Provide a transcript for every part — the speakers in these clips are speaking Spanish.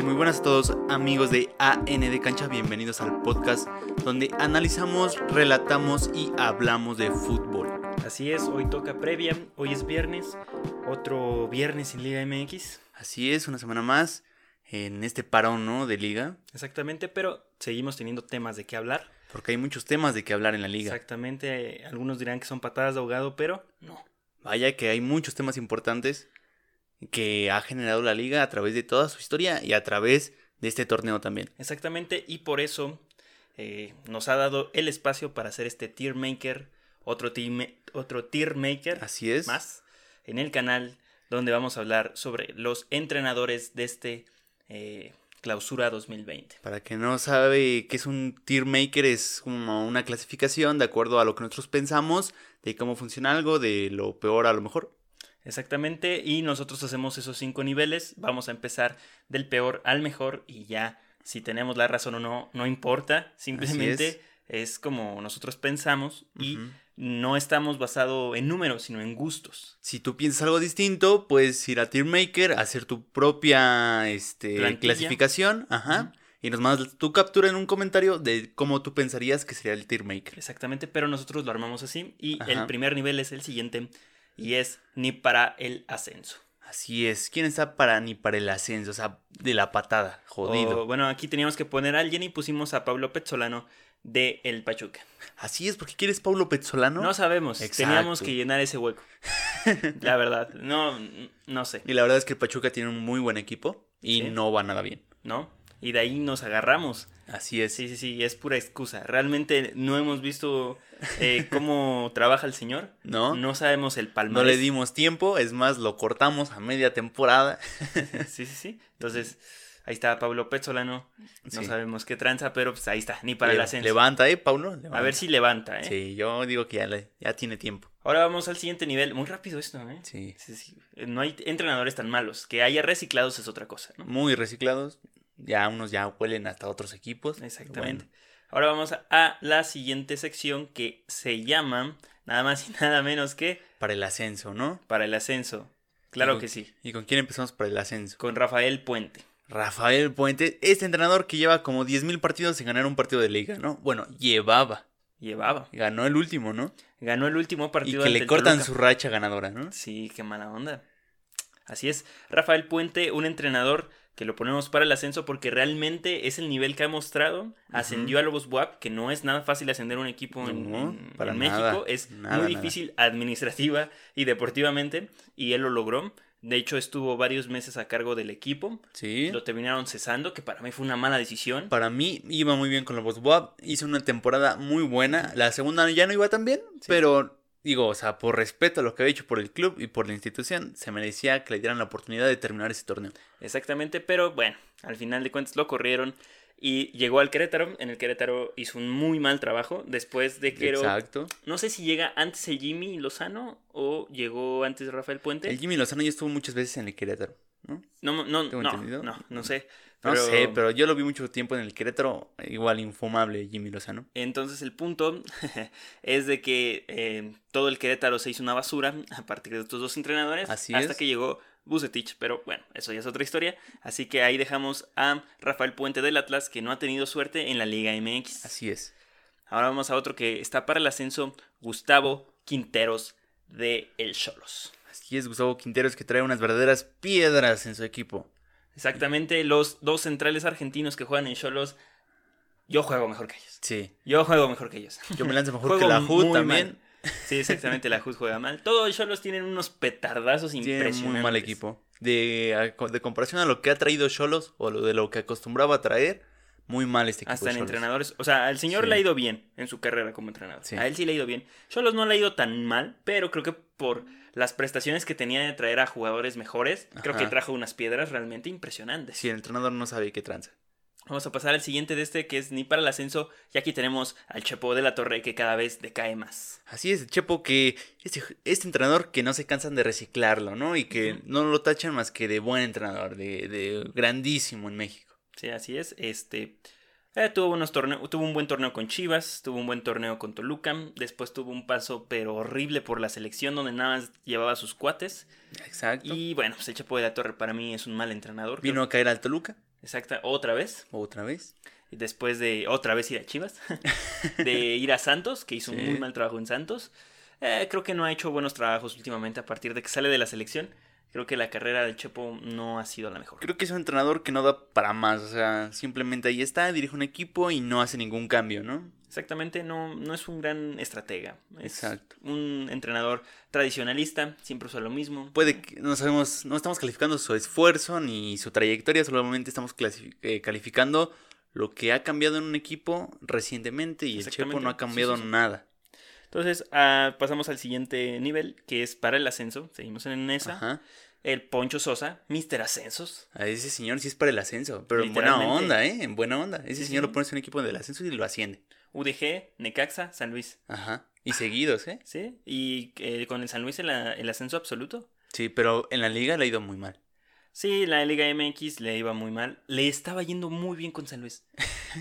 Y muy buenas a todos amigos de AN de Cancha, bienvenidos al podcast donde analizamos, relatamos y hablamos de fútbol. Así es, hoy toca previa, hoy es viernes, otro viernes en Liga MX. Así es, una semana más en este parón ¿no? de liga. Exactamente, pero seguimos teniendo temas de qué hablar. Porque hay muchos temas de qué hablar en la liga. Exactamente, algunos dirán que son patadas de ahogado, pero no. Vaya que hay muchos temas importantes que ha generado la liga a través de toda su historia y a través de este torneo también. Exactamente, y por eso eh, nos ha dado el espacio para hacer este tier maker, otro, team, otro tier maker. Así es. Más en el canal donde vamos a hablar sobre los entrenadores de este eh, clausura 2020. Para que no sabe qué es un tier maker, es como una clasificación de acuerdo a lo que nosotros pensamos, de cómo funciona algo, de lo peor a lo mejor. Exactamente, y nosotros hacemos esos cinco niveles, vamos a empezar del peor al mejor y ya si tenemos la razón o no, no importa, simplemente es. como nosotros pensamos y no estamos basados en números, sino en gustos. Si tú piensas algo distinto, puedes ir a Tiermaker, hacer tu propia este, clasificación, ajá. Y nos mandas tu captura en un comentario de cómo tú pensarías que sería el Tiermaker. Exactamente, pero nosotros lo armamos así. Y el primer nivel es el siguiente y es ni para el ascenso. Así es. ¿Quién está para ni para el ascenso? O sea, de la patada, jodido. bueno, aquí teníamos que poner a alguien y pusimos a Pablo Petzolano de El Pachuca. Así es, porque quieres Pablo Petzolano. No sabemos. Teníamos que llenar ese hueco. la verdad, no, no sé. Y la verdad es que el Pachuca tiene un muy buen equipo y no va nada bien. ¿No? Y de ahí nos agarramos. Así es. Sí, sí, sí, es pura excusa. Realmente no hemos visto eh, cómo trabaja el señor. No. No sabemos el palmarés. No le dimos tiempo, es más, lo cortamos a media temporada. sí, sí, sí. Entonces, ahí está Pablo Petzolano. No sabemos qué tranza, pero pues ahí está, ni para el ascenso. Levanta, ¿eh, Pablo? A ver si levanta, ¿eh? Sí, yo digo que ya, ya tiene tiempo. Ahora vamos al siguiente nivel. Muy rápido esto, ¿eh? Sí. sí, sí. No hay entrenadores tan malos. Que haya reciclados es otra cosa, ¿no? Muy reciclados. Ya unos ya huelen hasta otros equipos. Exactamente. Ahora vamos a, la siguiente sección que se llama nada más y nada menos que... Para el ascenso, ¿no? Para el ascenso. Claro que sí. ¿Y con quién empezamos para el ascenso? Con Rafael Puente. Rafael Puente, este entrenador que lleva como 10.000 partidos sin ganar un partido de liga, ¿no? Bueno, llevaba. Llevaba. Ganó el último, ¿no? Ganó el último partido. Y que le cortan su racha ganadora, ¿no? Sí, qué mala onda. Así es. Rafael Puente, un entrenador que lo ponemos para el ascenso porque realmente es el nivel que ha mostrado. Ascendió a Lobos Buap, que no es nada fácil ascender un equipo en, para México. Es muy difícil administrativa y deportivamente y él lo logró. De hecho, estuvo varios meses a cargo del equipo. Sí. Lo terminaron cesando, que para mí fue una mala decisión. Para mí iba muy bien con Lobos Buap. Hizo una temporada muy buena. La segunda ya no iba tan bien, pero digo, o sea, por respeto a lo que había hecho por el club y por la institución, se merecía que le dieran la oportunidad de terminar ese torneo. Exactamente, pero bueno, al final de cuentas lo corrieron y llegó al Querétaro. En el Querétaro hizo un muy mal trabajo después de que... Exacto. No sé si llega antes el Jimmy Lozano o llegó antes Rafael Puente. El Jimmy Lozano ya estuvo muchas veces en el Querétaro, ¿no? No, no, no, no, no sé. No sé, pero yo lo vi mucho tiempo en el Querétaro, igual infumable Jimmy Lozano. Entonces el punto es de que eh, todo el Querétaro se hizo una basura a partir de estos dos entrenadores. Así hasta que llegó Bucetich, pero bueno, eso ya es otra historia. Así que ahí dejamos a Rafael Puente del Atlas, que no ha tenido suerte en la Liga MX. Así es. Ahora vamos a otro que está para el ascenso, Gustavo Quinteros de El Cholos. Así es, Gustavo Quinteros que trae unas verdaderas piedras en su equipo. Exactamente, los dos centrales argentinos que juegan en Cholos, yo juego mejor que ellos. Sí. Yo juego mejor que ellos. Yo me lanzo mejor que la HUD también. Sí, exactamente, la HUD juega mal. Todos Cholos tienen unos petardazos impresionantes. Tienen muy mal equipo. De, de comparación a lo que ha traído Cholos o lo de lo que acostumbraba a traer, muy mal este equipo. Hasta en entrenadores. O sea, al señor le ha ido bien en su carrera como entrenador. A él sí le ha ido bien. Cholos no le ha ido tan mal, pero creo que por las prestaciones que tenía de traer a jugadores mejores, creo que trajo unas piedras realmente impresionantes. Sí, el entrenador no sabe qué tranza. Vamos a pasar al siguiente de este, que es ni para el ascenso. Y aquí tenemos al Chepo de la Torre, que cada vez decae más. Así es, Chepo, que este, este entrenador que no se cansan de reciclarlo, ¿no? Y que no lo tachan más que de buen entrenador, de, de grandísimo en México. Sí, así es. Este. Eh, tuvo, buenos torneos, tuvo un buen torneo con Chivas, tuvo un buen torneo con Toluca, después tuvo un paso pero horrible por la selección donde nada más llevaba a sus cuates. Exacto. Y bueno, pues el Chapo de la Torre para mí es un mal entrenador. Vino a caer al Toluca. Exacta, otra vez. Otra vez. Después de otra vez ir a Chivas. de ir a Santos, que hizo un muy mal trabajo en Santos. Eh, creo que no ha hecho buenos trabajos últimamente a partir de que sale de la selección. Creo que la carrera del Chepo no ha sido la mejor. Creo que es un entrenador que no da para más. O sea, simplemente ahí está, dirige un equipo y no hace ningún cambio, ¿no? Exactamente, no, no es un gran estratega. Es Exacto. un entrenador tradicionalista, siempre usa lo mismo. Puede que no sabemos, no estamos calificando su esfuerzo ni su trayectoria, solamente estamos eh, calificando lo que ha cambiado en un equipo recientemente y el Chepo no ha Sí, cambiado sí, sí. nada. Entonces, ah, pasamos al siguiente nivel, que es para el ascenso. Seguimos en esa. Ajá. El Poncho Sosa, Mr. Ascensos. A ese señor sí es para el ascenso, pero en buena onda, ¿eh? En buena onda. Ese Sí, señor sí. lo pones en un equipo del ascenso y lo asciende. UDG, Necaxa, San Luis. Ajá. Y seguidos, ¿eh? ¿Sí? Y eh, con el San Luis el, el ascenso absoluto. Sí, pero en la liga le ha ido muy mal. Sí, la Liga MX le iba muy mal. Le estaba yendo muy bien con San Luis.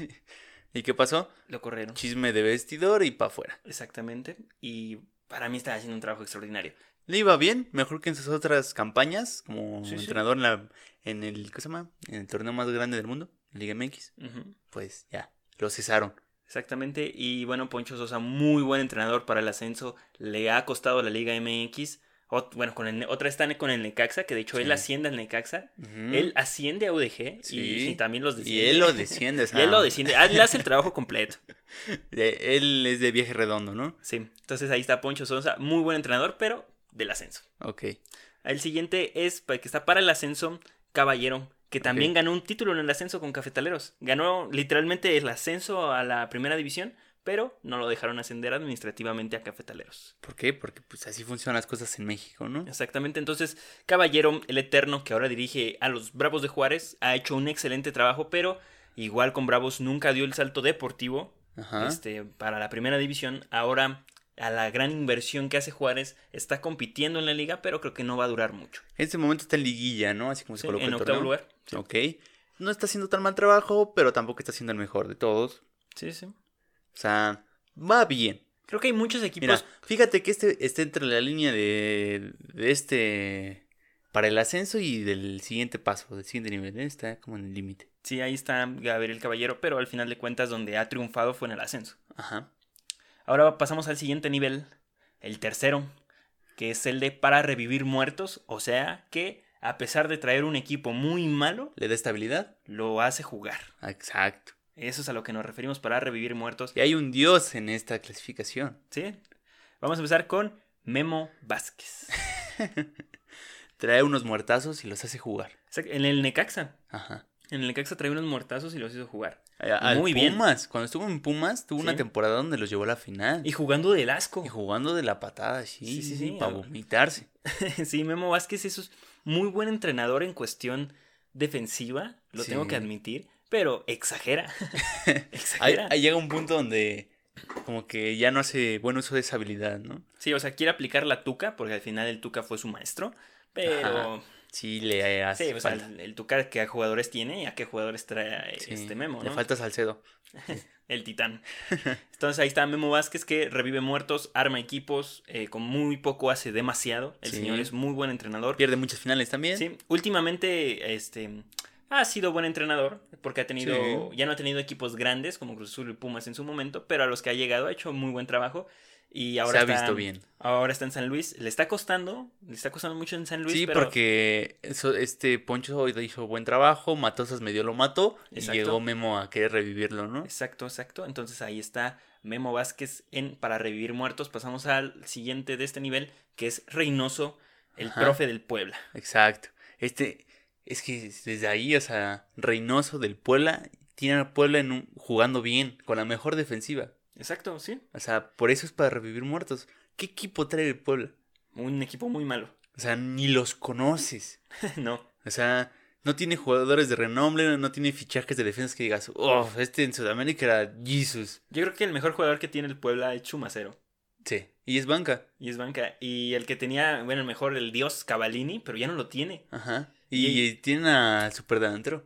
¿Y qué pasó? Lo corrieron. Chisme de vestidor y para afuera. Exactamente. Y para mí estaba haciendo un trabajo extraordinario. Le iba bien, mejor que en sus otras campañas, como Sí, sí. entrenador en, la, en el, ¿qué se llama? En el torneo más grande del mundo, Liga MX. Pues ya, lo cesaron. Exactamente. Y bueno, Poncho Sosa, muy buen entrenador para el ascenso. Le ha costado la Liga MX. Ot- bueno, con el, otra está con el Necaxa, que de hecho él asciende al Necaxa. Él asciende a UDG y- Sí. y, también los y desciende. él lo desciende, Y sea, él lo desciende. Ah, Él hace el trabajo completo. de- él es de viaje redondo, ¿no? Sí. Entonces ahí está Poncho Sosa, muy buen entrenador, pero del ascenso. Ok. El siguiente es pa- que está para el ascenso, Caballero, que también ganó un título en el ascenso con Cafetaleros. Ganó literalmente el ascenso a la primera división, pero no lo dejaron ascender administrativamente a Cafetaleros. ¿Por qué? Porque pues así funcionan las cosas en México, ¿no? Exactamente, entonces Caballero, el Eterno, que ahora dirige a los Bravos de Juárez, ha hecho un excelente trabajo, pero igual con Bravos nunca dio el salto deportivo Ajá. este, para la primera división. Ahora, a la gran inversión que hace Juárez, está compitiendo en la liga, pero creo que no va a durar mucho. En este momento está en liguilla, ¿no? Así como se Sí, colocó en el octavo torneo. lugar. Sí. Ok. No está haciendo tan mal trabajo, pero tampoco está siendo el mejor de todos. Sí, sí. O sea, va bien. Creo que hay muchos equipos. Mira, fíjate que este está entre la línea de, de este para el ascenso y del siguiente paso, del siguiente nivel. ¿eh? Está como en el límite. Sí, ahí está Gabriel Caballero, pero al final de cuentas donde ha triunfado fue en el ascenso. Ajá. Ahora pasamos al siguiente nivel, el tercero, que es el de para revivir muertos, o sea que a pesar de traer un equipo muy malo, ¿Le da estabilidad? lo hace jugar. Exacto. Eso es a lo que nos referimos para revivir muertos. Y hay un dios en esta clasificación. ¿Sí? Vamos a empezar con Memo Vázquez. Trae unos muertazos y los hace jugar. En el Necaxa. Ajá. En el Necaxa trae unos muertazos y los hizo jugar. Muy bien. Pumas, cuando estuvo en Pumas, tuvo una temporada donde los llevó a la final. Y jugando del asco. Y jugando de la patada, sí, Sí, sí, sí, para vomitarse. sí, Memo Vázquez es muy buen entrenador en cuestión defensiva, lo tengo que admitir, pero exagera. Exagera. ahí llega un punto donde como que ya no hace buen uso de esa habilidad, ¿no? Sí, o sea, quiere aplicar la tuca, porque al final el tuca fue su maestro, pero... Ajá. Sí, le hace Sí, o sea, falta. el, tuca que a jugadores tiene y a qué jugadores trae Sí, este Memo, Le ¿no? falta Salcedo. El titán. Entonces ahí está Memo Vázquez que revive muertos, arma equipos, eh, con muy poco hace demasiado. El Sí. señor es muy buen entrenador. Pierde muchas finales también. Sí, últimamente este ha sido buen entrenador porque ha tenido Sí. ya no ha tenido equipos grandes como Cruz Azul y Pumas en su momento, pero a los que ha llegado ha hecho muy buen trabajo y ahora Se ha está, visto bien. Ahora está en San Luis, le está costando, le está costando mucho en San Luis, Sí, pero porque eso, este Poncho hizo buen trabajo, Matosas medio lo mató Exacto. y llegó Memo a querer revivirlo, ¿no? Exacto, exacto. Entonces ahí está Memo Vázquez en para revivir muertos. Pasamos al siguiente de este nivel, que es Reynoso, el Ajá. profe del Puebla. Exacto. Este, es que desde ahí, o sea, Reynoso del Puebla, tiene al Puebla en un- jugando bien, con la mejor defensiva. Exacto, sí. O sea, por eso es para revivir muertos. ¿Qué equipo trae el Puebla? Un equipo muy malo. O sea, ni los conoces. no. O sea, no tiene jugadores de renombre, no tiene fichajes de defensas que digas, oh, este en Sudamérica era Jesus. Yo creo que el mejor jugador que tiene el Puebla es Chumacero. Sí. Y es banca. Y es banca. Y el que tenía, bueno, mejor, el dios Cavalini, pero ya no lo tiene. Ajá. Y, Y- tienen al superdelantero,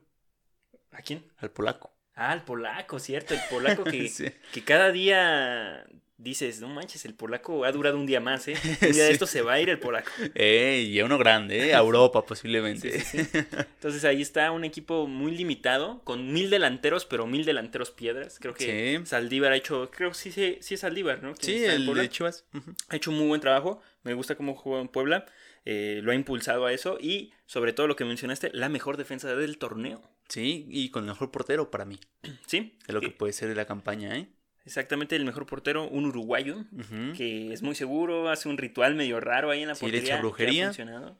¿A quién? al polaco. Ah, el polaco, cierto. El polaco que, Sí. que cada día dices, no manches, el polaco ha durado un día más, ¿eh? Un día de esto se va a ir el polaco. Eh, y a uno grande, ¿eh? A Europa posiblemente. Sí, sí, sí. Entonces ahí está un equipo muy limitado, con mil delanteros, pero mil delanteros piedras. Creo que. Saldívar ha hecho, creo que sí, sí, sí es Saldívar, ¿no? Sí, el de Chivas. Ha hecho un muy buen trabajo, me gusta cómo jugó en Puebla, eh, lo ha impulsado a eso y sobre todo lo que mencionaste, la mejor defensa del torneo. Sí, y con el mejor portero para mí. ¿Sí? Es lo que puede ser de la campaña, ¿eh? Exactamente, el mejor portero, un uruguayo, que es muy seguro, hace un ritual medio raro ahí en la Sí, le portería. echa que ha brujería. funcionado.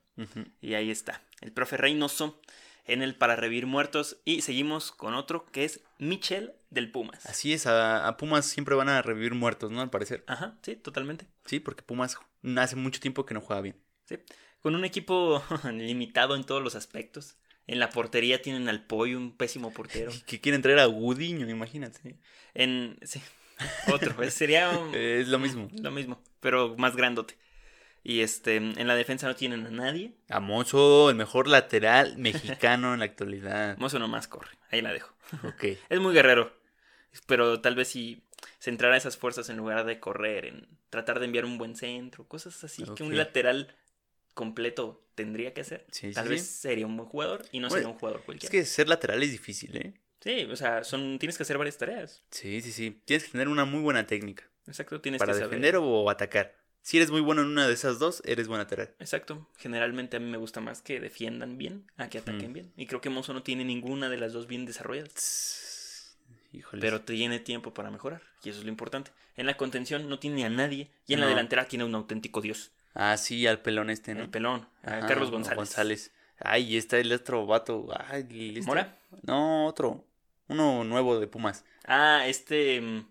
Y ahí está, el profe Reynoso en el para revivir muertos. Y seguimos con otro que es Michel del Pumas. Así es, a, a Pumas siempre van a revivir muertos, ¿no? Al parecer. Ajá, sí, totalmente. Sí, porque Pumas hace mucho tiempo que no juega bien. Sí. Con un equipo limitado en todos los aspectos. En la portería tienen al Pollo, un pésimo portero. Que quieren traer a Gudiño, imagínate. En. Sí, otro, pues, sería un- Es lo mismo. lo mismo, pero más grandote. Y este, en la defensa no tienen a nadie. A Mozo, el mejor lateral mexicano en la actualidad. Mozo nomás corre, ahí la dejo. Ok. Es muy guerrero, pero tal vez si centrara esas fuerzas en lugar de correr, en tratar de enviar un buen centro, cosas así que un lateral completo tendría que. Sí, sí, Tal sí. vez sería un buen jugador y no Bueno, sería un jugador Es cualquiera. que ser lateral es difícil, ¿eh? Sí, o sea, son, tienes que hacer varias tareas. Sí, sí, sí. Tienes que tener una muy buena técnica Exacto, tienes para que saber. defender o atacar. Si eres muy bueno en una de esas dos, eres buen lateral. Exacto. Generalmente a mí me gusta más que defiendan bien a que ataquen Mm. bien. Y creo que Mozo no tiene ninguna de las dos bien desarrolladas. Híjole. Pero tiene tiempo para mejorar. Y eso es lo importante. En la contención no tiene a nadie. Y en la delantera tiene un auténtico dios. Ah, sí, al pelón este, ¿no? El pelón. A Ajá, Carlos González. González. Ay, y está el otro vato. Ay, ¿Mora? No, otro. Uno nuevo de Pumas. Ah, este. mm,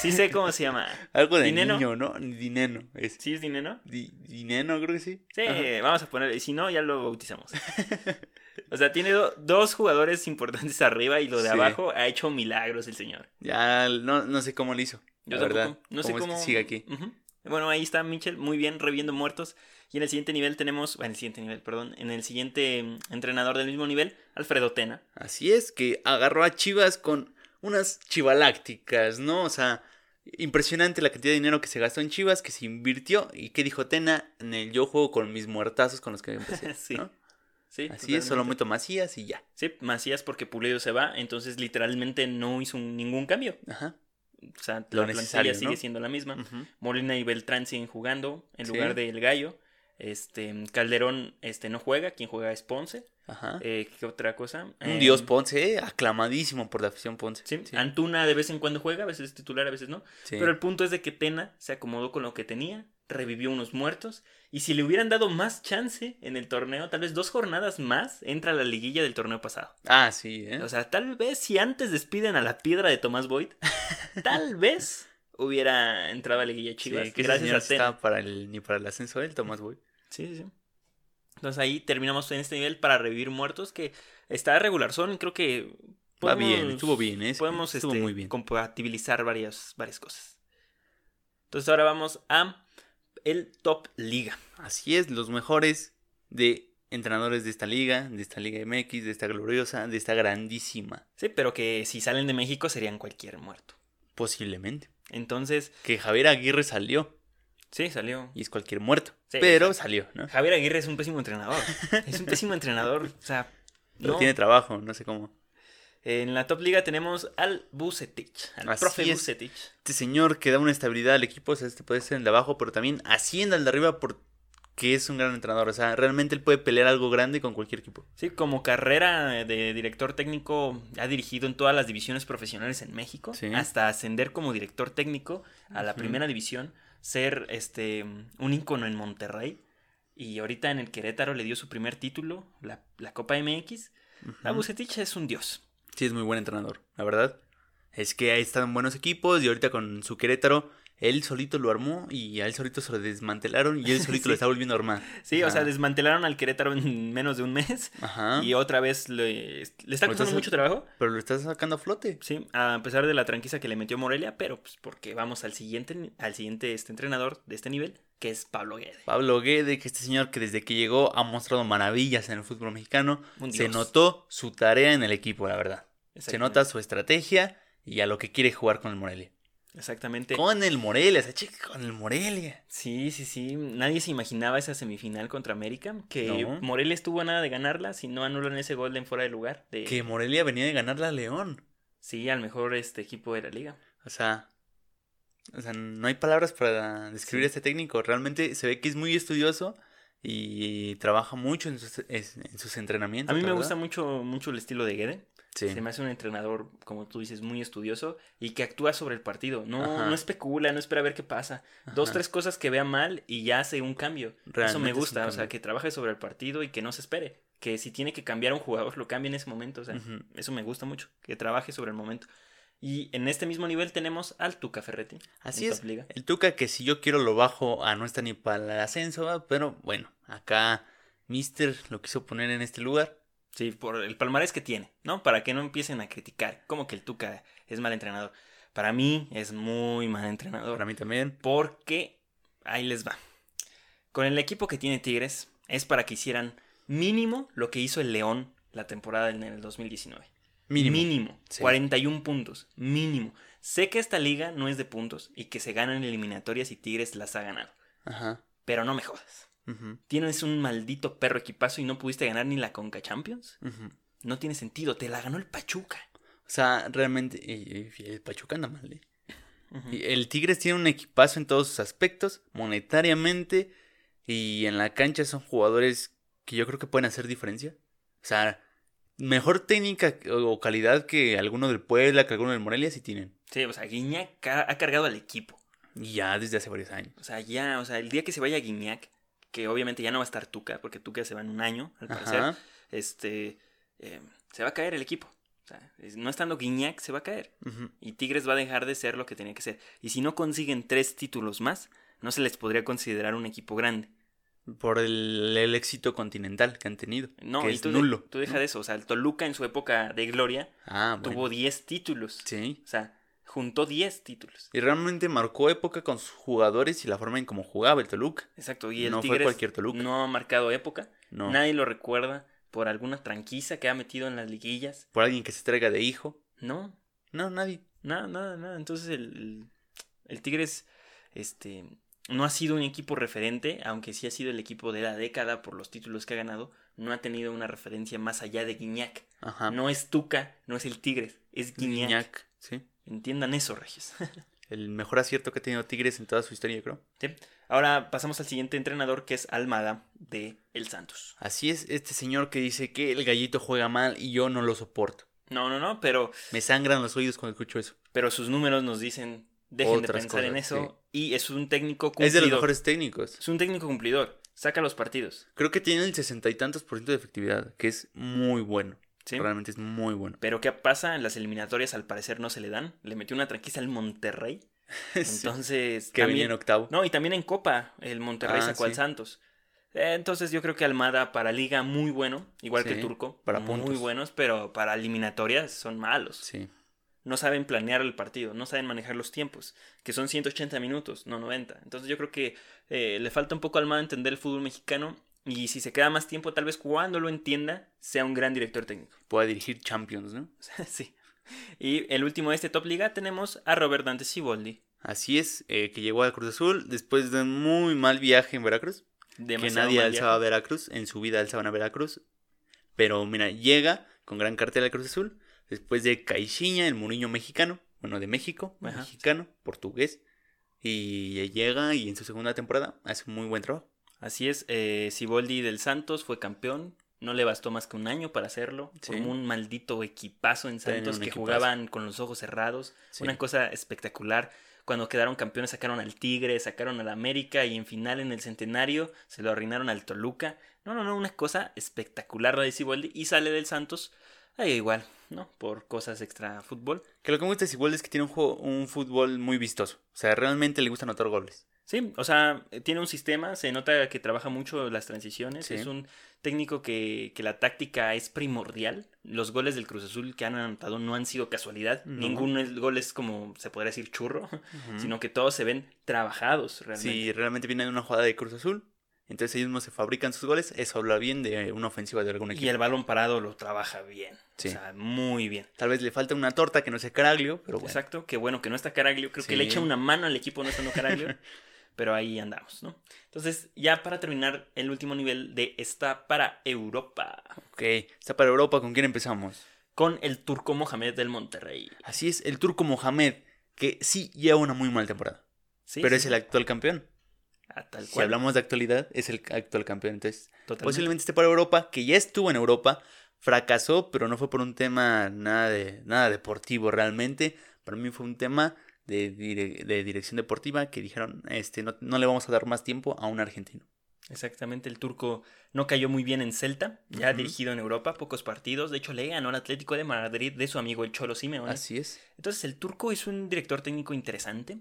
Sí sé cómo se llama. Algo de ¿Dineno? niño, ¿no? Dineno. Es. ¿Sí es Dineno? Di- Dineno, creo que sí. Sí, Ajá. vamos a ponerle. Y si no, ya lo bautizamos. O sea, tiene do- dos jugadores importantes arriba y lo de Sí. abajo ha hecho milagros el señor. Ya no, no sé cómo lo hizo. Yo la tampoco. verdad. No sé cómo. que sigue aquí. Ujú. Bueno, ahí está Mitchell, muy bien, reviendo muertos. Y en el siguiente nivel tenemos. En el siguiente nivel, perdón. En el siguiente mm, entrenador del mismo nivel, Alfredo Tena. Así es, que agarró a Chivas con unas chivalácticas, ¿no? O sea, impresionante la cantidad de dinero que se gastó en Chivas, que se invirtió. ¿Y qué dijo Tena? En el yo juego con mis muertazos con los que empecé. Sí. ¿no? Sí, Así es, solo meto Macías y ya. Sí, Macías porque Pulido se va, entonces literalmente no hizo ningún cambio. Ajá. O sea, Lo la plantilla sigue ¿no? siendo la misma. Molina y Beltrán siguen jugando en Sí. lugar del Gallo. Este, Calderón este, no juega, quien juega es Ponce. Ajá. Eh, ¿Qué otra cosa? Un Eh, dios Ponce, eh, aclamadísimo por la afición Ponce. Sí, sí. Antuna de vez en cuando juega, a veces es titular, a veces no. Sí. Pero el punto es de que Tena se acomodó con lo que tenía, revivió unos muertos. Y si le hubieran dado más chance en el torneo, tal vez dos jornadas más, entra a la liguilla del torneo pasado. Ah, sí, ¿eh? O sea, tal vez si antes despiden a la piedra de Tomás Boyd, tal vez hubiera entrado a la liguilla Chivas. Sí, que ese gracias a Tena. está para el, ni para el ascenso él, Tomás Boy. Sí, sí, sí. Entonces ahí terminamos en este nivel para revivir muertos que está regular. Son, creo que. Va bien, podemos- estuvo bien, ¿eh? Podemos Estuvo este, muy bien. compatibilizar varias, varias cosas. Entonces ahora vamos a el top liga. Así es, los mejores de entrenadores de esta liga, de esta Liga MX, de esta gloriosa, de esta grandísima. Sí, pero que si salen de México serían cualquier muerto. Posiblemente. Entonces, Que Javier Aguirre salió sí, salió. y es cualquier muerto. Sí, pero exacto. salió, ¿no? Javier Aguirre es un pésimo entrenador. Es un pésimo entrenador. O sea, Pero no. tiene trabajo, no sé cómo. En la top liga tenemos al Bucetich, al Así profe es. Bucetich. Este señor que da una estabilidad al equipo, o sea, este puede ser el de abajo, pero también asciende al de arriba porque es un gran entrenador. O sea, realmente él puede pelear algo grande con cualquier equipo. Sí, como carrera de director técnico ha dirigido en todas las divisiones profesionales en México, Sí. hasta ascender como director técnico a la primera división, ser este un ícono en Monterrey y ahorita en el Querétaro le dio su primer título, la, la Copa MX. A Ujú. Bucetich es un dios. Sí, es muy buen entrenador, la verdad. Es que ahí están buenos equipos y ahorita con su Querétaro, él solito lo armó y a él solito se lo desmantelaron y él solito Sí. lo está volviendo a armar. Sí, o sea, desmantelaron al Querétaro en menos de un mes Ajá. y otra vez le, le está costando mucho trabajo. Pero lo estás sacando a flote. Sí, a pesar de la tranquiza que le metió Morelia, pero pues porque vamos al siguiente, al siguiente este entrenador de este nivel, que es Pablo Guede. Pablo Guede, que este señor que desde que llegó ha mostrado maravillas en el fútbol mexicano, se notó su tarea en el equipo, la verdad. Se nota su estrategia y a lo que quiere jugar con el Morelia. Exactamente. Con el Morelia, esa chica con el Morelia. Sí, sí, sí. Nadie se imaginaba esa semifinal contra América. Que No. Morelia estuvo a nada de ganarla si no anulan ese gol de en fuera de lugar. De... Que Morelia venía de ganarla a León. Sí, al mejor este equipo de la liga. O sea, o sea, no hay palabras para describir Sí. a este técnico. Realmente se ve que es muy estudioso y trabaja mucho en sus, en sus entrenamientos. A mí me ¿verdad? gusta mucho, mucho el estilo de Guede. Sí. Se me hace un entrenador, como tú dices, muy estudioso y que actúa sobre el partido. No, Ajá. no especula, no espera a ver qué pasa. Dos, tres cosas que vea mal y ya hace un cambio. Eso me gusta, o sea, que trabaje sobre el partido y que no se espere. Que si tiene que cambiar a un jugador, lo cambie en ese momento. O sea, eso me gusta mucho, que trabaje sobre el momento. Y en este mismo nivel tenemos al Tuca Ferretti. Así es. Liga. El Tuca que si yo quiero lo bajo, ah, no está ni para el ascenso, pero bueno, acá Mister lo quiso poner en este lugar. Sí, por el palmarés que tiene, ¿no? Para que no empiecen a criticar. Como que el Tuca es mal entrenador. Para mí es muy mal entrenador. Para mí también. Porque ahí les va. Con el equipo que tiene Tigres es para que hicieran mínimo lo que hizo el León la temporada en el 2019. Mínimo. Mínimo. Sí. 41 puntos. Mínimo. Sé que esta liga no es de puntos y que se ganan eliminatorias y Tigres las ha ganado. Ajá. Pero no me jodas. Tienes un maldito perro equipazo y no pudiste ganar ni la Conca Champions. No tiene sentido. Te la ganó el Pachuca. O sea, realmente, el Pachuca anda mal, ¿eh? El Tigres tiene un equipazo en todos sus aspectos, monetariamente y en la cancha son jugadores que yo creo que pueden hacer diferencia. O sea, mejor técnica o calidad que alguno del Puebla, que alguno del Morelia sí tienen. Sí, o sea, Guiñac ha cargado al equipo. Ya desde hace varios años. O sea, ya, o sea, el día que se vaya Guiñac, que obviamente ya no va a estar Tuca, porque Tuca se va en un año, al parecer, Ajá. este, eh, se va a caer el equipo. O sea, no estando Guiñac, se va a caer. Y Tigres va a dejar de ser lo que tenía que ser. Y si no consiguen tres títulos más, no se les podría considerar un equipo grande. Por el, el éxito continental que han tenido. No, que y es tú, de- nulo. tú deja de eso. O sea, el Toluca en su época de gloria Ah, bueno. tuvo 10 títulos. Sí. O sea, juntó 10 títulos. Y realmente marcó época con sus jugadores y la forma en cómo jugaba el Toluca. Exacto. Y el No fue cualquier Toluca. no ha marcado época. No. Nadie lo recuerda por alguna tranquiza que ha metido en las liguillas. Por alguien que se traiga de hijo. No, No, nadie. nada, nada, nada. Entonces el, el, el Tigres este, no ha sido un equipo referente, aunque sí ha sido el equipo de la década por los títulos que ha ganado. No ha tenido una referencia más allá de Guiñac. Ajá. No es Tuca, no es el Tigres, es Guiñac. Guiñac, sí. Entiendan eso, Regis. El mejor acierto que ha tenido Tigres en toda su historia, creo. Sí. Ahora pasamos al siguiente entrenador que es Almada de El Santos. Así es, este señor que dice que el gallito juega mal y yo no lo soporto. No, no, no, pero Me sangran los oídos cuando escucho eso. pero sus números nos dicen dejen Otras de pensar en eso y es un técnico Es de cumplidor. los mejores técnicos. Es un técnico cumplidor. Saca los partidos. Creo que tiene el sesenta y tantos por ciento de efectividad, que es muy bueno. ¿Sí? Realmente es muy bueno. Pero ¿qué pasa? En las eliminatorias al parecer no se le dan. Le metió una tranquisa al Monterrey. Sí, Entonces. que venía también- en octavo. No, y también en Copa. El Monterrey Ah, sacó al sí. Santos. Eh, Entonces yo creo que Almada para Liga muy bueno. Igual que Sí, Turco. para Muy puntos. buenos, pero para eliminatorias son malos. Sí. No saben planear el partido. No saben manejar los tiempos. Que son 180 minutos, no 90. Entonces yo creo que eh, le falta un poco a Almada entender el fútbol mexicano. Y si se queda más tiempo, tal vez cuando lo entienda, sea un gran director técnico. Puede dirigir Champions, ¿no? sí. Y el último de este Top Liga tenemos a Robert Dante Siboldi. Así es, eh, que llegó al Cruz Azul después de un muy mal viaje en Veracruz. que Demasiado nadie mal alzaba a. Veracruz. En su vida alzaban a Veracruz. Pero mira, llega con gran cartel al Cruz Azul. Después de Caixinha, el Muriño mexicano. Bueno, de México, Ajá. mexicano, portugués. Y llega y en su segunda temporada hace un muy buen trabajo. Así es, eh, Siboldi del Santos fue campeón. No le bastó más que un año para hacerlo. Sí. Formó un maldito equipazo en Santos que equipazo. jugaban con los ojos cerrados. Sí. Una cosa espectacular. Cuando quedaron campeones sacaron al Tigre, sacaron al América y en final en el centenario se lo arruinaron al Toluca. No, no, no, una cosa espectacular la de Siboldi y sale del Santos. Ahí igual, ¿no? Por cosas extra fútbol. Que lo que me gusta de Siboldi es que tiene un, juego, un fútbol muy vistoso. O sea, realmente le gusta anotar goles. Sí, o sea, eh, tiene un sistema, se nota que trabaja mucho las transiciones, Sí. es un técnico que, que la táctica es primordial. Los goles del Cruz Azul que han anotado no han sido casualidad, No. ningún gol es como se podría decir churro, sino que todos se ven trabajados realmente. Si realmente viene de una jugada de Cruz Azul, Entonces ellos mismos se fabrican sus goles. Eso habla bien de una ofensiva de algún equipo. Y el balón parado lo trabaja bien. Sí. O sea, muy bien. Tal vez le falta una torta que no sea Caraglio, pero bueno. Exacto, que bueno que no está Caraglio. Creo que le Sí. echa una mano al equipo no estando Caraglio. pero ahí andamos, ¿no? Entonces, ya para terminar, el último nivel de está para Europa. Ok, está para Europa. ¿Con quién empezamos? Con el turco Mohamed del Monterrey. Así es, el turco Mohamed, que sí lleva una muy mala temporada. Sí, pero sí, es el actual campeón. Ah, tal Si cual. hablamos de actualidad, es el actual campeón. Entonces, Totalmente. posiblemente esté para Europa, que ya estuvo en Europa, fracasó, pero no fue por un tema nada, de, nada deportivo realmente. Para mí fue un tema de, dire- de dirección deportiva que dijeron, este, no, no le vamos a dar más tiempo a un argentino. Exactamente, el turco no cayó muy bien en Celta, ya dirigido en Europa, pocos partidos. De hecho, le ganó al Atlético de Madrid de su amigo el Cholo Simeone. Así es. Entonces, el turco es un director técnico interesante.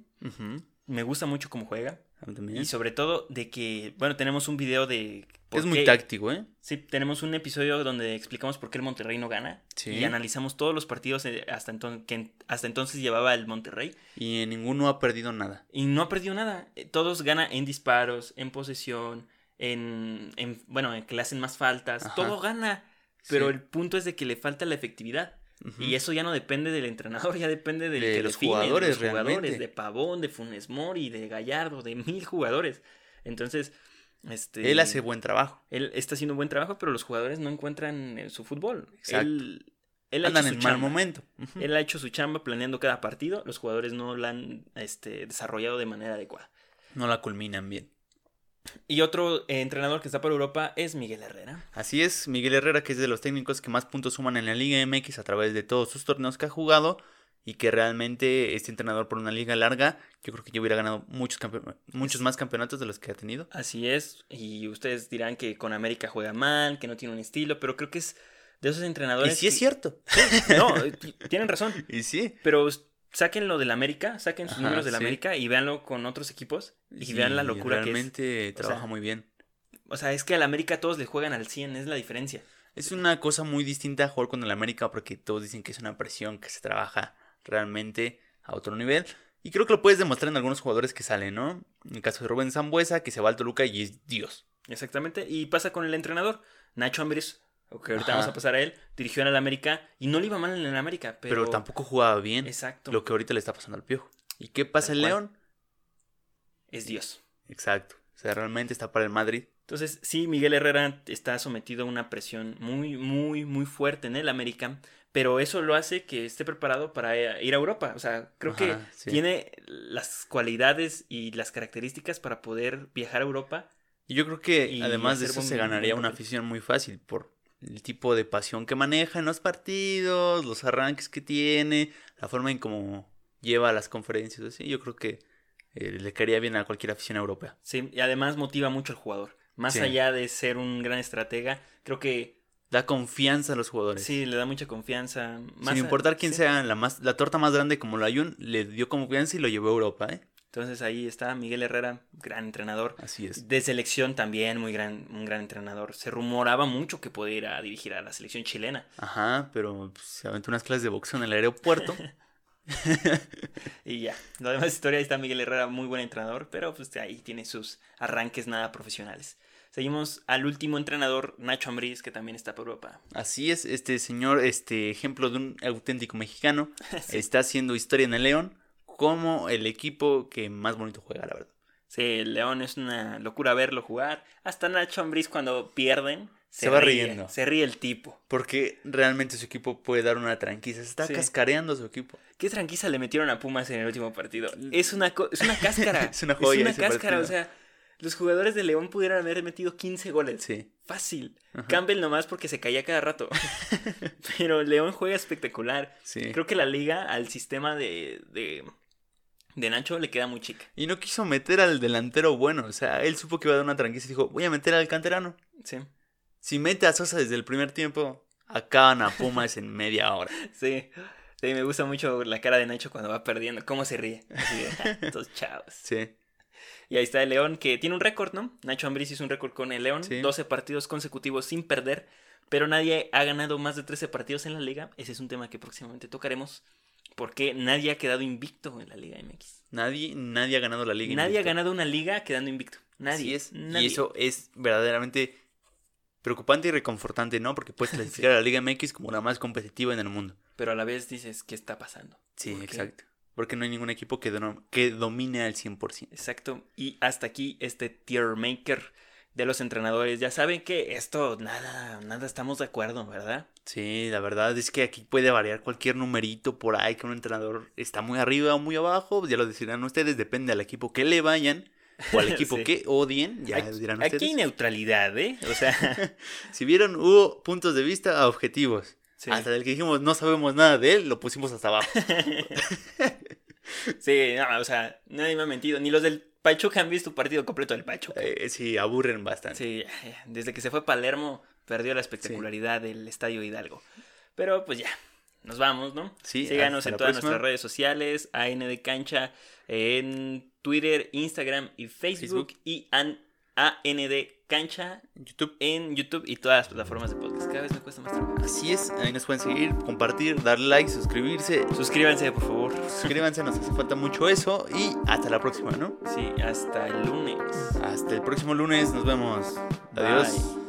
Me gusta mucho cómo juega. A mí también. Y sobre todo de que, bueno, tenemos un video de... por Es muy táctico, ¿eh? Sí, tenemos un episodio donde explicamos por qué el Monterrey no gana. Sí. Y analizamos todos los partidos eh, hasta, enton- que hasta entonces llevaba el Monterrey. Y en ninguno ha perdido nada. Y no ha perdido nada. Eh, Todos gana en disparos, en posesión, en, en- bueno, en que le hacen más faltas. Ajá. Todo gana. Pero Sí. el punto es de que le falta la efectividad. Y eso ya no depende del entrenador, ya depende del De que los define, de jugadores, los jugadores, realmente. de Pavón, de Funes Mori, de Gallardo, de mil jugadores. Entonces, este Él hace buen trabajo. él está haciendo buen trabajo, pero los jugadores no encuentran eh, su fútbol. Exacto. Él, él ha Andan hecho en su mal chamba. momento. Él ha hecho su chamba planeando cada partido. Los jugadores no la han este, desarrollado de manera adecuada. No la culminan bien. Y otro eh, entrenador que está por Europa es Miguel Herrera. Así es, Miguel Herrera, que es de los técnicos que más puntos suman en la Liga MX a través de todos sus torneos que ha jugado y que realmente este entrenador por una liga larga, yo creo que ya hubiera ganado muchos, muchos más campeonatos de los que ha tenido. Así es. Y ustedes dirán que con América juega mal, que no tiene un estilo, pero creo que es de esos Y entrenadores. sí es cierto. No, tienen razón. Y sí. Pero sáquenlo del América, saquen sus Ajá, números del sí. América y véanlo con otros equipos y Sí, vean la locura que es. Realmente trabaja sea, muy bien. O sea, es que al América todos le juegan al 100, es la diferencia. Es una cosa muy distinta jugar con el América porque todos dicen que es una presión que se trabaja realmente a otro nivel. Y creo que lo puedes demostrar en algunos jugadores que salen, ¿no? En el caso de Rubén Zambuesa, que se va al Toluca y es Dios. Exactamente. Y pasa con el entrenador, Nacho Ambriz, que ahorita Ajá. vamos a pasar a él, dirigió en el América y no le iba mal en el América, pero, Pero, tampoco jugaba bien. Exacto. Lo que ahorita le está pasando al Piojo. ¿Y qué pasa Tal cual. León? Es Dios. Exacto. O sea, realmente está para el Madrid. Entonces, sí, Miguel Herrera está sometido a una presión muy, muy, muy fuerte en el América, pero eso lo hace que esté preparado para eh, ir a Europa. O sea, creo que sí. tiene las cualidades y las características para poder viajar a Europa. Y yo creo que además de eso se ganaría una afición muy fácil por el tipo de pasión que maneja en los partidos, los arranques que tiene, la forma en cómo lleva las conferencias. Así, yo creo que eh, le caería bien a cualquier afición europea. Sí, y además motiva mucho al jugador. Más Sí. allá de ser un gran estratega, creo que Da confianza a los jugadores. sí, le da mucha confianza. Más Sin a- importar quién sí. sea la más la torta más grande como la Ayun, le dio confianza y lo llevó a Europa, ¿eh? Entonces ahí está Miguel Herrera, gran entrenador. Así es. De selección también, muy gran, un gran entrenador. Se rumoraba mucho que podía ir a dirigir a la selección chilena. Ajá, pero pues, se aventó unas clases de boxeo en el aeropuerto. Y ya, lo demás historia, ahí está Miguel Herrera, muy buen entrenador, pero pues ahí tiene sus arranques nada profesionales. Seguimos al último entrenador, Nacho Ambriz, que también está por Europa. Así es, este señor, este ejemplo de un auténtico mexicano, Sí. está haciendo historia en el León como el equipo que más bonito juega, la verdad. Sí, el León es una locura verlo jugar. Hasta Nacho Ambriz cuando pierden Se va ríe, riendo. Se ríe el tipo. Porque realmente su equipo puede dar una tranquila. Se está Sí. cascareando su equipo. ¿Qué tranquiza le metieron a Pumas en el último partido? Es una, es una cáscara. Es una joya Es una cáscara. partido. O sea, los jugadores de León pudieran haber metido 15 goles. Sí. Fácil. Ajá. Campbell nomás porque se caía cada rato. Pero León juega espectacular. Sí. Creo que la liga al sistema de, de, de Nacho le queda muy chica. Y no quiso meter al delantero bueno. O sea, él supo que iba a dar una tranquila y dijo, voy a meter al canterano. Sí. Si mete a Sosa desde el primer tiempo, acaban a Pumas en media hora. Sí. Sí, me gusta mucho la cara de Nacho cuando va perdiendo. Cómo se ríe. Así de, "Ja, estos chavos. Sí. Y ahí está el León, que tiene un récord, ¿no? Nacho Ambriz hizo un récord con el León. Sí. 12 partidos consecutivos sin perder. Pero nadie ha ganado más de 13 partidos en la liga. Ese es un tema que próximamente tocaremos. Porque nadie ha quedado invicto en la Liga MX. Nadie, nadie ha ganado la liga. Nadie ha ganado una liga quedando invicto. Nadie. Así es. Nadie. Y eso es verdaderamente preocupante y reconfortante, ¿no? Porque puedes clasificar a la Liga MX como la más competitiva en el mundo. Pero a la vez dices, ¿qué está pasando? Sí, ¿Por qué? exacto. Porque no hay ningún equipo que, que domine al 100%. Exacto. Y hasta aquí este tier maker de los entrenadores. Ya saben que esto, nada, nada estamos de acuerdo, ¿verdad? Sí, la verdad es que aquí puede variar cualquier numerito por ahí que un entrenador está muy arriba o muy abajo. Ya lo decidirán ustedes, depende del equipo que le vayan o al equipo Sí. que odien. Ya aquí, dirán aquí ustedes. hay neutralidad, ¿eh? O sea, Si vieron, hubo puntos de vista objetivos. sí. Hasta del que dijimos no sabemos nada de él, lo pusimos hasta abajo. Sí, no, o sea, nadie me ha mentido. Ni los del Pachuca han visto un partido completo del Pachuca. Eh, sí, aburren bastante. Sí, desde que se fue Palermo perdió la espectacularidad del Estadio Hidalgo. Pero pues ya, nos vamos, ¿no? Sí, Síganos en todas próxima. nuestras redes sociales, AN de Cancha, en Twitter, Instagram y Facebook, Facebook. y an, AN de Cancha YouTube. en YouTube y todas las plataformas de podcast. Cada vez me cuesta más trabajo. Así es, ahí nos pueden seguir, compartir, darle like, suscribirse. Suscríbanse, por favor. Suscríbanse, nos hace falta mucho eso. Y hasta la próxima, ¿no? Sí, hasta el lunes. Hasta el próximo lunes, nos vemos. Adiós. Bye.